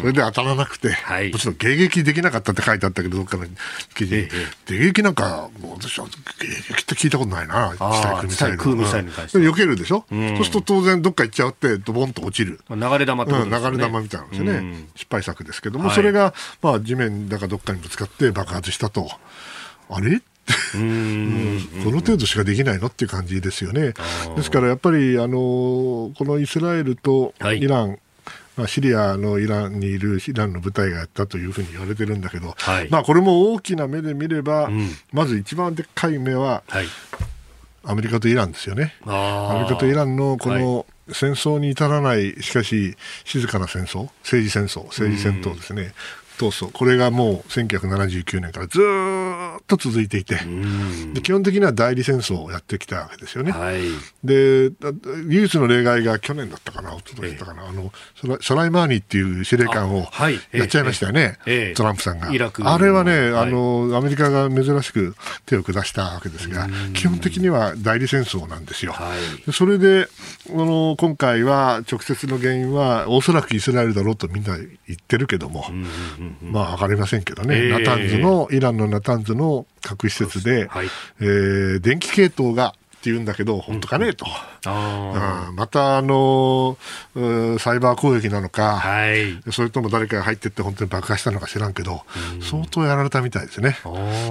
それで当たらなくて、はい、もちろん迎撃できなかったって書いてあったけど、どっかの記事、ええ、迎撃なんか、もう私は迎撃って聞いたことないな、地対空ミサイルに対。避けるでしょ、うそうすると当然、どっか行っちゃって、ドボンと落ちる。流れ玉ってことですね。流れ玉みたいなんですよね。ね、失敗作ですけども、はい、それが、まあ、地面だかどっかにぶつかって爆発したと。あれ？うん、この程度しかできないの？っていう感じですよね。ですからやっぱり、あのこのイスラエルとイラン、はいまあ、シリアのイランにいるイランの部隊がやったというふうに言われてるんだけど、はい、まあ、これも大きな目で見れば、うん、まず一番でっかい目は、はい、アメリカとイランですよね。アメリカとイランのこの戦争に至らない、しかし静かな戦争、政治戦争、政治戦闘ですね、闘争、これがもう1979年からずっと続いていて、で基本的には代理戦争をやってきたわけですよね。はい、で、唯一の例外が去年だったかな、おととだったかな、えあのソライマーニっていう司令官をやっちゃいましたよね、ええ、トランプさんが。あれはね、あの、アメリカが珍しく手を下したわけですが、基本的には代理戦争なんですよ。はい、それであの、今回は直接の原因は、おそらくイスラエルだろうとみんな言ってるけども、まあ、わかりませんけどね、えー、ナタンズの、イランのナタンズの核施設で、はい、えー、電気系統がって言うんだけど、本当かねと、うん、またあのサイバー攻撃なのか、はい、それとも誰かが入っていって本当に爆破したのか知らんけど、相当やられたみたいですね。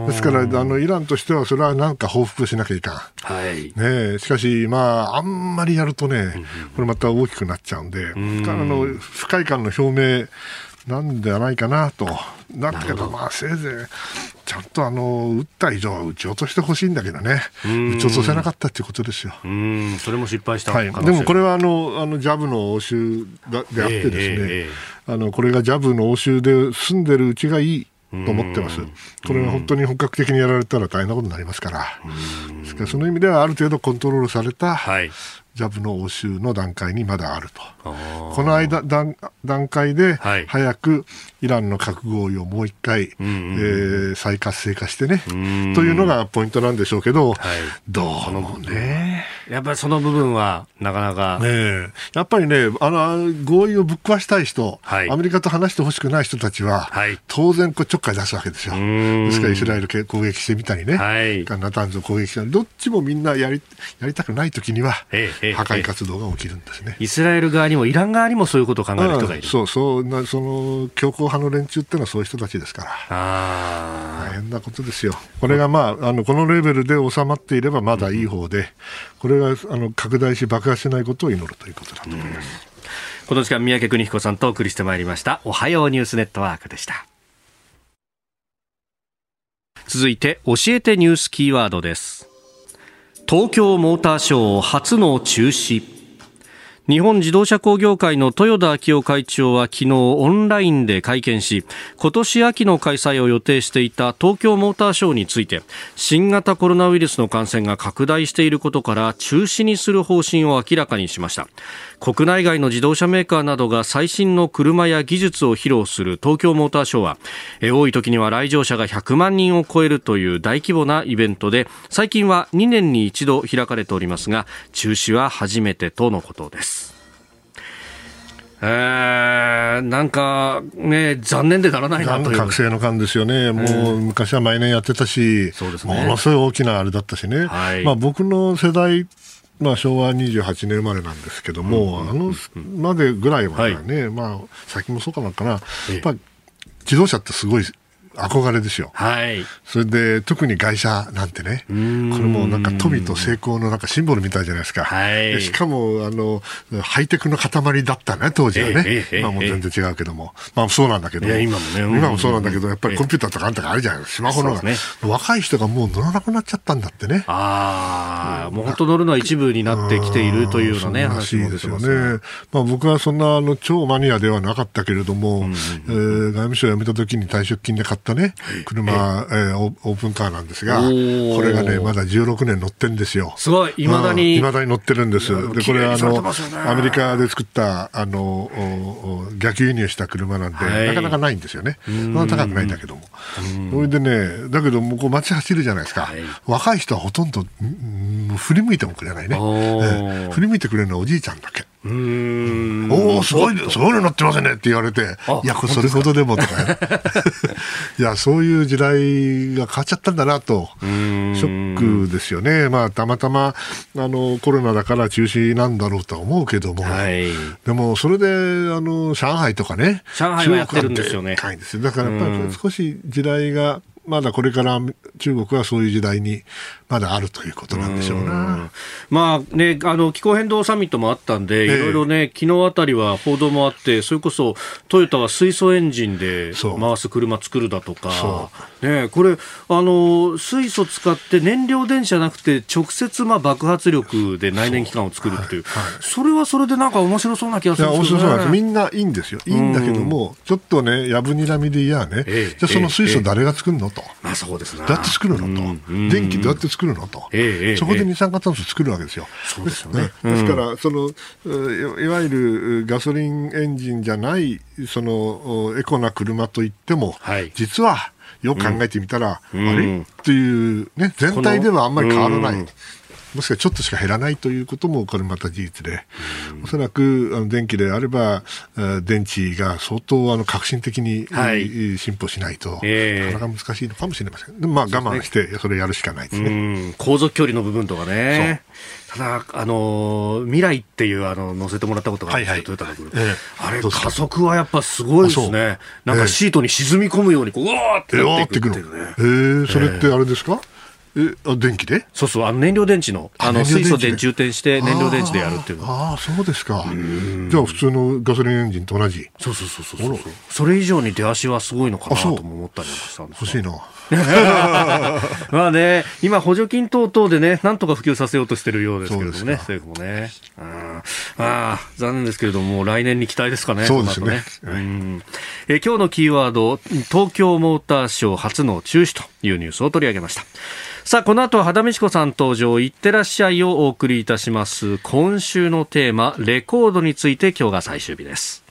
ですからあの、イランとしてはそれはなんか報復しなきゃいかん。はい、ね、しかし、まあ、あんまりやるとね、これまた大きくなっちゃうんで、あの不快感の表明なんではないかなと。だけど、まあ、せいぜい、ちゃんとあの、撃った以上は撃ち落としてほしいんだけどね。撃ち落とせなかったっていうことですよ。うん、それも失敗した、はい、でもこれはあの、あの、ジャブの応酬であってですね、えーえー、あの、これがジャブの応酬で済んでるうちがいい。と思ってます。これが本当に本格的にやられたら大変なことになりますから。ですからその意味ではある程度コントロールされた、はい、ジャブの応酬の段階にまだあると。この間段段階で早くイランの核合意をもう一回、はい、えー、再活性化してね、というのがポイントなんでしょうけど、はい、どうもね。やっぱりその部分はなかなか。ねやっぱりね、あの合意をぶっ壊したい人、はい、アメリカと話してほしくない人たちは、はい、当然こうちょっかい出すわけですよ。ですからイスラエル攻撃してみたりね、はい、ナタンズを攻撃したり、どっちもみんなやりやりたくないときには、破壊活動が起きるんですね。イスラエル側にもイラン側にもそういうことを考える人がいる。そうそうなその強硬派の連中っていうのはそういう人たちですから。大変なことですよ。これがまああのこのレベルで収まっていればまだいい方で、これがあの拡大し爆発しないことを祈るということだと思います。この時間三宅邦彦さんとお送りしてまいりました。おはようニュースネットワークでした。続いて教えてニュースキーワードです。東京モーターショー初の中止。日本自動車工業会の豊田昭夫会長は昨日オンラインで会見し今年秋の開催を予定していた東京モーターショーについて新型コロナウイルスの感染が拡大していることから中止にする方針を明らかにしました。国内外の自動車メーカーなどが最新の車や技術を披露する東京モーターショーは多い時には来場者が100万人を超えるという大規模なイベントで最近は2年に一度開かれておりますが中止は初めてとのことですえー、なんかね、残念でならないなという。覚醒の感ですよね。もう昔は毎年やってたし、そうですね、ものすごい大きなあれだったしね。はい、まあ僕の世代まあ、昭和28年生まれなんですけども、あのまでぐらいはね、はい、まあ、先もそうかなんかな、やっぱ自動車ってすごい憧れですよ。はい。それで、特に外車なんてね、これもなんか富と成功のなんかシンボルみたいじゃないですか。はい。しかも、あの、ハイテクの塊だったね、当時はね。ええまあもう全然違うけども。まあそうなんだけども。今もね。今もそうなんだけど、やっぱりコンピューターとかあんたがあるじゃないスマホのが、ね。若い人がもう乗らなくなっちゃったんだってね。ああ、もう本当乗るのは一部になってきているというようなね、話ですよね。まあ僕はそんなあの超マニアではなかったけれども、え外務省辞めた時に退職金で買ったね、車、えー、オープンカーなんですが、これがね、まだ16年乗ってんですよ。すごい、いまだに。いまだに乗ってるんです。で、これあの、アメリカで作った、あの、逆輸入した車なんで、はい、なかなかないんですよね。まあ高くないんだけども。それでね、だけどもうこう街走るじゃないですか。はい、若い人はほとんど、振り向いてもくれないね。えー、振り向いてくれるのはおじいちゃんだけ。おお、すごい、すごいの乗ってますねって言われて、いや、それほどでもとか、いや、そういう時代が変わっちゃったんだなと、ショックですよね。まあ、たまたま、あの、コロナだから中止なんだろうとは思うけども、はい、でも、それで、あの、上海とかね、上海はやってるんですよね。だからやっぱり少し時代がまだこれから中国はそういう時代にまだあるということなんでしょうな。まあね、あの気候変動サミットもあったんで、いろいろね、昨日あたりは報道もあって、それこそトヨタは水素エンジンで回す車作るだとか、ね、これあの、水素使って燃料電車じゃなくて、直接まあ爆発力で内燃機関を作るっていう、そはい、それはそれでなんか面白そうな気がするんですけど、ね、みんないいんですよ、いいんだけども、ちょっとね、やぶにらみでいやね、ええ、じゃあその水素誰が作るのと。まあそうですどうやって作るのと、電気どうやって作るのと、そこで二酸化炭素作るわけですよ。そうですよね。ですから、そのいわゆるガソリンエンジンじゃないそのエコな車といっても、実はよく考えてみたら、あれっていうね全体ではあんまり変わらない。もしくはちょっとしか減らないということも、これまた事実で、おそらくあの電気であれば、電池が相当あの革新的に、はい、進歩しないと、えー、なかなか難しいのかもしれません。でまあ、我慢して、それやるしかないですね。航続距離の部分とかね。ただ、あのー、未来っていう、あの、乗せてもらったことがあるんですよ、トヨタの車。あれ、加速はやっぱすごいですね。なんかシートに沈み込むように、こう、うわーってなっていくっていうね。えー、それってあれですか？えあ電気で？そうそうあの燃料電池のあの水素で充填して燃料電池でやるっていうああそうですか。じゃあ普通のガソリンエンジンと同じ？そうそうそうそうそれ以上に出足はすごいのかなとも思ったりしたんです欲しいな。まあね、今、補助金等々でね、なんとか普及させようとしてるようですけれどもね、政府もね。ああ、残念ですけれども、来年に期待ですかね、そうですね。ね。うん。え今日のキーワード、東京モーターショー初の中止というニュースを取り上げました。さあ、この後、は肌美智子さん登場、いってらっしゃいをお送りいたします。今週のテーマ、レコードについて今日が最終日です。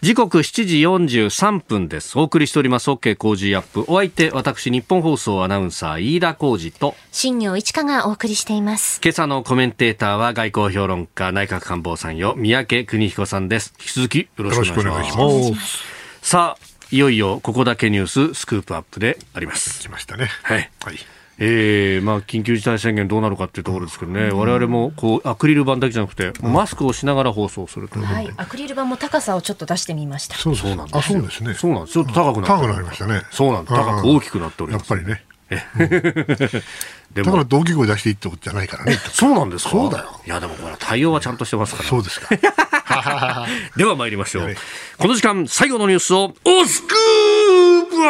時刻7時43分です。お送りしております OK 工事アップ。お相手、私、日本放送アナウンサー、飯田浩二と、新業一華がお送りしています。今朝のコメンテーターは外交評論家、内閣官房参与、三宅邦彦さんです。引き続きよろしくお願いします。さあ、いよいよここだけニューススクープアップであります。来ましたね。はい。はい。えーまあ、緊急事態宣言どうなるかっていうところですけどね、われわれもこうアクリル板だけじゃなくて、マスクをしながら放送するということで、はい、アクリル板も高さをちょっと出してみました。そうそうなんですあそうですね。そうなんです。ちょっと高くな高くなりましたね。そうなんです。高く大きくなっております。やっぱりね だから同義語出していいってことじゃないからね。そうなんですか？そうだよ。いや、でもこれ対応はちゃんとしてますから。そうですか。では参りましょう。この時間、最後のニュースを、おスクープア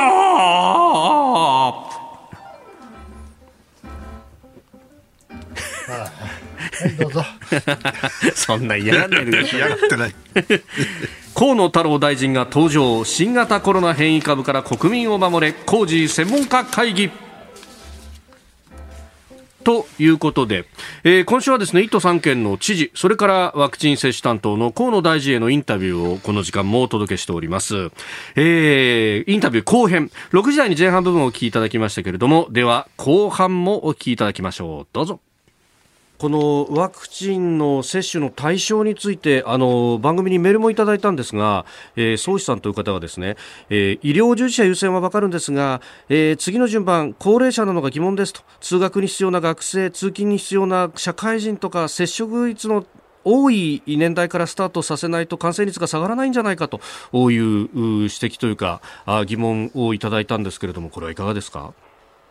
ップはいどうぞ そんな嫌がってる嫌がってない河野太郎大臣が登場新型コロナ変異株から国民を守れ工事専門家会議ということで、えー、今週はですね、1都3県の知事、それからワクチン接種担当の河野大臣へのインタビューをこの時間もお届けしております。えー、インタビュー後編、6時台に前半部分をお聞きいただきましたけれども、では後半もお聞きいただきましょう。どうぞ。このワクチンの接種の対象についてあの番組にメールもいただいたんですが、えー、宗師さんという方がですね、えー、医療従事者優先は分かるんですが、えー、次の順番高齢者なのが疑問ですと。通学に必要な学生通勤に必要な社会人とか接触率の多い年代からスタートさせないと感染率が下がらないんじゃないかという指摘というか疑問をいただいたんですけれどもこれはいかがですか？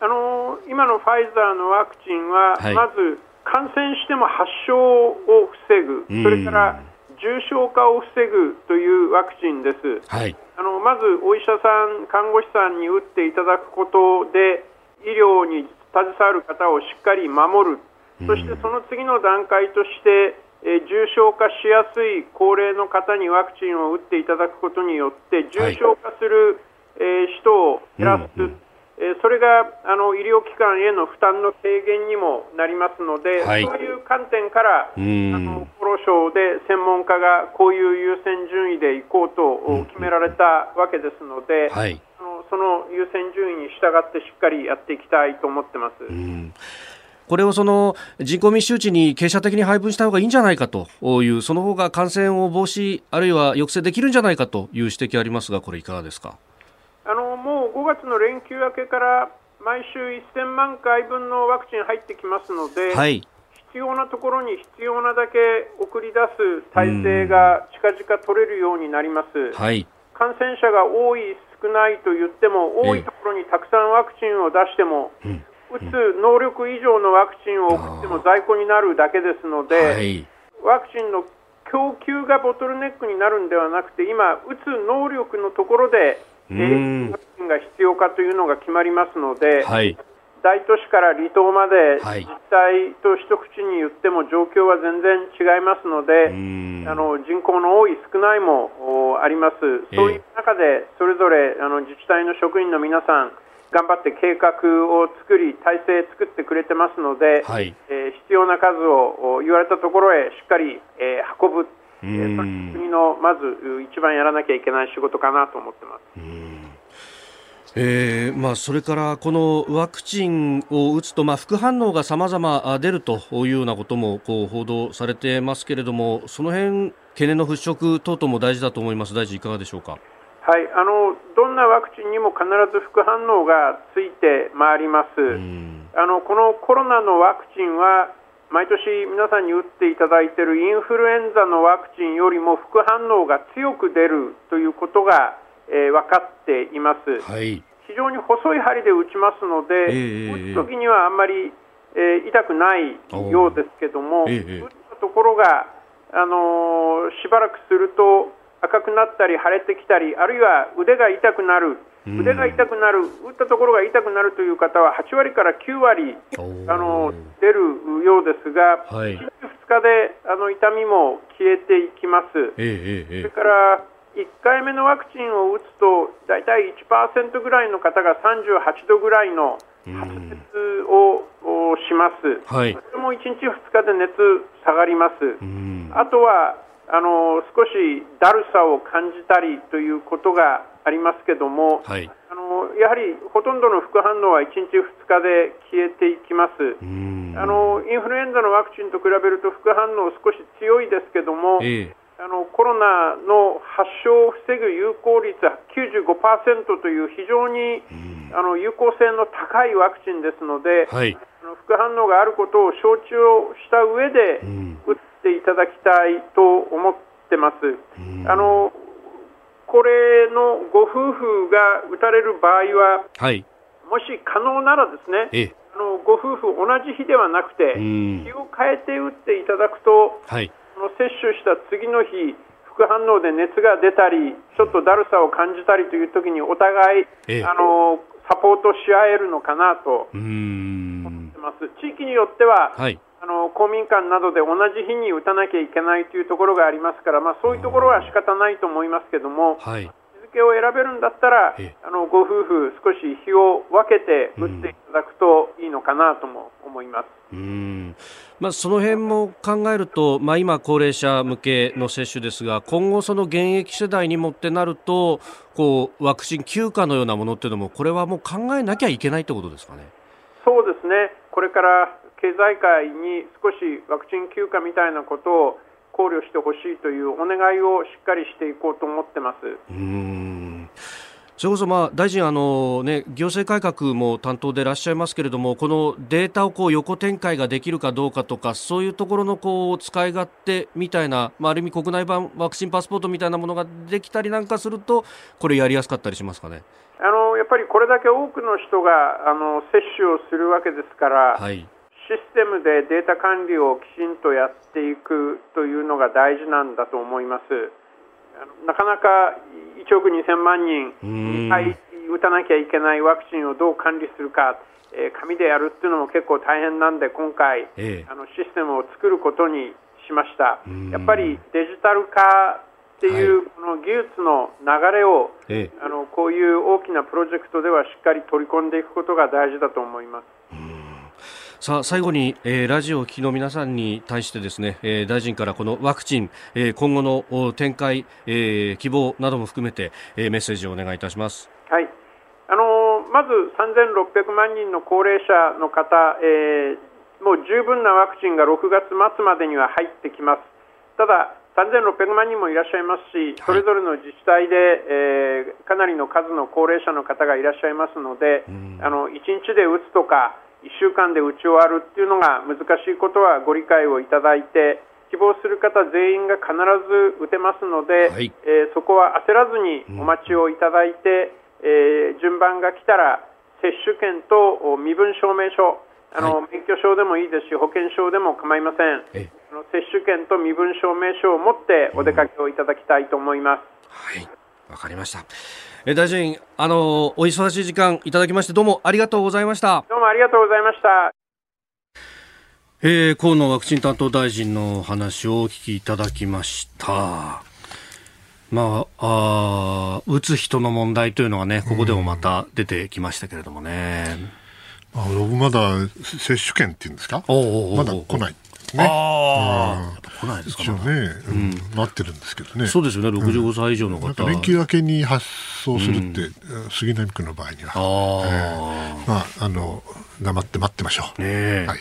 あの今のファイザーのワクチンは、はい、まず感染しても発症を防ぐ、それから重症化を防ぐというワクチンです。はい、あのまずお医者さん、看護師さんに打っていただくことで医療に携わる方をしっかり守る、そしてその次の段階として、え重症化しやすい高齢の方にワクチンを打っていただくことによって重症化する、え人を減らす。うんえそれがあの医療機関への負担の軽減にもなりますので、はい、そういう観点からあの厚労省で専門家がこういう優先順位でいこうと決められたわけですので、はい、あのその優先順位に従ってしっかりやっていきたいと思ってます。これをその人口密集地に傾斜的に配分した方がいいんじゃないかという、その方が感染を防止、あるいは抑制できるんじゃないかという指摘ありますが、これ、いかがですか？もう5月の連休明けから毎週1000万回分のワクチン入ってきますので、はい、必要なところに必要なだけ送り出す体制が近々取れるようになります。はい、感染者が多い、少ないと言っても、多いところにたくさんワクチンを出しても、打つ能力以上のワクチンを送っても在庫になるだけですので、はい、ワクチンの供給がボトルネックになるんではなくて、今、打つ能力のところでワクチンが必要かというのが決まりますので、はい、大都市から離島まで自治体と一口に言っても状況は全然違いますので、あの人口の多い、少ないもあります、そういう中でそれぞれあの自治体の職員の皆さん、頑張って計画を作り、体制作ってくれてますので、はい、えー、必要な数を言われたところへしっかり、えー、運ぶ。えー、国のまず一番やらなきゃいけない仕事かなと思ってます。えーまあ、それからこのワクチンを打つと、まあ、副反応がさまざま出るというようなこともこう報道されてますけれども、その辺懸念の払拭等々も大事だと思います、大臣、いかがでしょうか？はいあのどんなワクチンにも必ず副反応がついてまいります。あのこのコロナのワクチンは毎年皆さんに打っていただいているインフルエンザのワクチンよりも副反応が強く出るということが、えー、分かっています、はい、非常に細い針で打ちますので、えー、打つ時にはあんまり、えー、痛くないようですけども、えー、打ったところが、あのー、しばらくすると赤くなったり腫れてきたりあるいは腕が痛くなる腕が痛くなる、打ったところが痛くなるという方は8割から9割あの出るようですが、はい、1日、2日であの痛みも消えていきます、ええ。それから1回目のワクチンを打つと大体1%ぐらいの方が38度ぐらいの発熱をします、はい、それも1日、2日で熱下がります。あとはあの少しだるさを感じたりということがありますけども、はい、あのやはりほとんどの副反応は1日、2日で消えていきます。あのインフルエンザのワクチンと比べると副反応少し強いですけども、えー、あのコロナの発症を防ぐ有効率は95%という非常にあの有効性の高いワクチンですので、はい、あの副反応があることを承知をした上で打っていただきたいと思ってます。あのこれのご夫婦が打たれる場合は、はい、もし可能ならですね、あのご夫婦同じ日ではなくて、日を変えて打っていただくと、はい、の接種した次の日、副反応で熱が出たり、ちょっとだるさを感じたりというときに、お互い、あのサポートし合えるのかなと思ってます。地域によっては、はい。あの公民館などで同じ日に打たなきゃいけないというところがありますから、まあ、そういうところは仕方ないと思いますけども、はい、日付を選べるんだったら、あのご夫婦、少し日を分けて打っていただくといいのかなとも思います。うんまあ、その辺も考えると、まあ、今、高齢者向けの接種ですが今後、その現役世代にもってなるとこうワクチン休暇のようなものっていうのもこれはもう考えなきゃいけないってことですかね。そうですねこれから経済界に少しワクチン休暇みたいなことを考慮してほしいというお願いをしっかりしていこうと思ってます。それこそまあ大臣あの、ね、行政改革も担当でいらっしゃいますけれどもこのデータをこう横展開ができるかどうかとかそういうところのこう使い勝手みたいな、まあ、ある意味国内版ワクチンパスポートみたいなものができたりなんかするとこれやりやすかったりしますかね？あのやっぱりこれだけ多くの人があの接種をするわけですから、はい、システムでデータ管理をきちんとやっていくというのが大事なんだと思います。なかなか1億2000万人2回打たなきゃいけないワクチンをどう管理するか、えー、紙でやるっていうのも結構大変なんで今回、えー、あのシステムを作ることにしました。やっぱりデジタル化っていうこの技術の流れを、はい、あのこういう大きなプロジェクトではしっかり取り込んでいくことが大事だと思います。さあ最後に、えー、ラジオを聴きの皆さんに対してですね、えー、大臣からこのワクチン、えー、今後の展開、えー、希望なども含めて、えー、メッセージをお願いいたします。はい。あのー、まず3600万人の高齢者の方、えー、もう十分なワクチンが6月末までには入ってきます。ただ3600万人もいらっしゃいますし、それぞれの自治体で、えー、かなりの数の高齢者の方がいらっしゃいますので、あの1日で打つとか、1週間で打ち終わるっていうのが難しいことはご理解をいただいて希望する方全員が必ず打てますので、はい、えー、そこは焦らずにお待ちをいただいて、うん、えー、順番が来たら接種券と身分証明書あの、はい、免許証でもいいですし保険証でも構いません。接種券と身分証明書を持ってお出かけをいただきたいと思います。うん、はい。わかりました。え大臣、あのお忙しい時間いただきましてどうもありがとうございました。どうもありがとうございました。えー、河野ワクチン担当大臣の話をお聞きいただきました。まあ、あ打つ人の問題というのはね、ここでもまた出てきましたけれどもね。うん、あ僕まだ接種券っていうんですか？まだ来ないね。ああ、来ないですかね。ね、うん、待ってるんですけどね。そうですよね、65歳以上の方。連休明けに発送するって、杉並区の場合には。あ、まあ、あの、黙って待ってましょう。ねはい。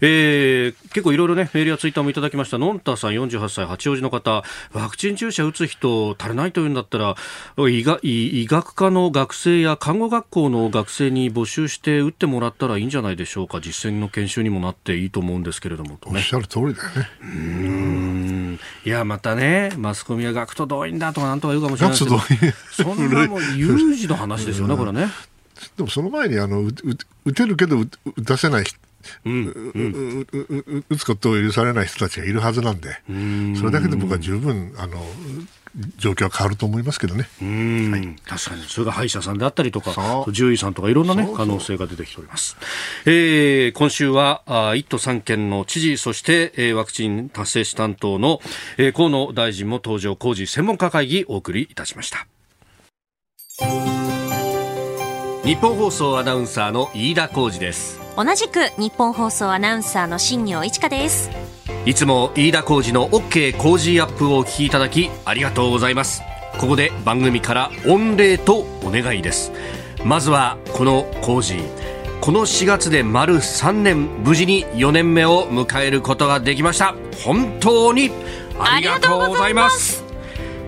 えー、結構いろいろね、メールやツイッターもいただきました。のんたさん48歳、八王子の方、ワクチン注射打つ人足りないというんだったら、医学医学科の学生や看護学校の学生に募集して打ってもらったらいいんじゃないでしょうか。実践の研修にもなっていいと思うんですけれども、ね、おっしゃる通りだよね。うん。いや、またね、マスコミは学徒動員だとかなんとか言うかもしれないですけど、そんなもん有事の話ですよね、これね。でもその前にあの打てるけど打たせないうん、打つことを許されない人たちがいるはずなんで、それだけで僕は十分あの状況は変わると思いますけどね、はい、確かにそれが歯医者さんであったりとか獣医さんとかいろんな、ね、可能性が出てきております、えー、今週はあ1都3県の知事そして、えー、ワクチン達成し担当の、えー、河野大臣も登場工事専門家会議お送りいたしました日本放送アナウンサーの飯田浩二です。同じく日本放送アナウンサーの新業一華です。いつも飯田浩二の OK 工事アップをお聞きいただきありがとうございます。ここで番組から御礼とお願いです。まずはこの工事。この4月で丸3年無事に4年目を迎えることができました。本当にありがとうございます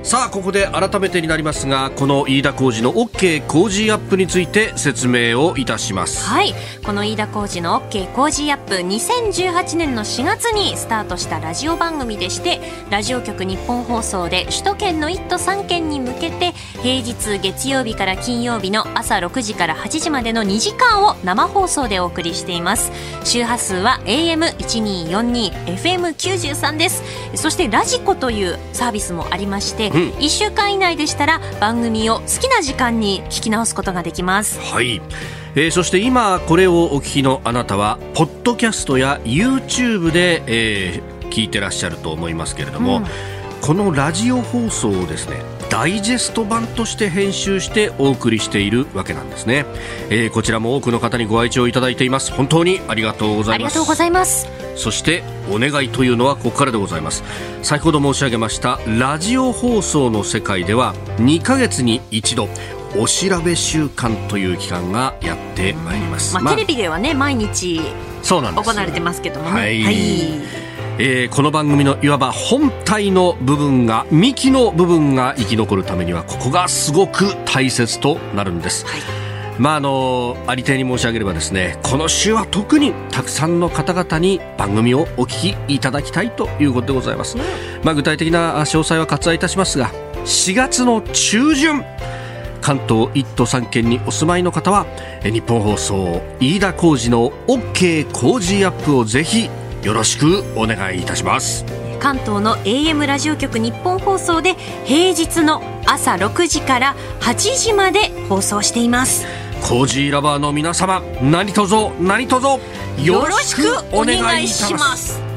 さあここで改めてになりますがこの飯田浩司の OK 工事アップについて説明をいたします。はい。この飯田浩司の OK 工事アップ2018年の4月にスタートしたラジオ番組でしてラジオ局日本放送で首都圏の1都3県に向けて平日月曜日から金曜日の朝6時から8時までの2時間を生放送でお送りしています。周波数は AM1242 FM93 です。そしてラジコというサービスもありましてうん、1週間以内でしたら番組を好きな時間に聞き直すことができます。はい、えー、そして今これをお聞きのあなたはポッドキャストや YouTube で、えー、聞いてらっしゃると思いますけれども、うん、このラジオ放送をですねダイジェスト版として編集してお送りしているわけなんですね、えー、こちらも多くの方にご愛聴いただいています。本当にありがとうございます。ありがとうございます。そしてお願いというのはここからでございます。先ほど申し上げましたラジオ放送の世界では2ヶ月に一度お調べ週間という期間がやってまいります、まあ、テレビではね毎日行われてますけどもね。はい、はいえー、この番組のいわば本体の部分が幹の部分が生き残るためにはここがすごく大切となるんです。はい。まあ、あのありていに申し上げればですねこの週は特にたくさんの方々に番組をお聞きいただきたいということでございます、まあ、具体的な詳細は割愛いたしますが4月の中旬関東1都3県にお住まいの方は日本放送飯田浩司の OK 工事アップをぜひよろしくお願いいたします。関東の AM ラジオ局日本放送で平日の朝6時から8時まで放送しています。コージーラバーの皆様何卒何卒よろしくお願いします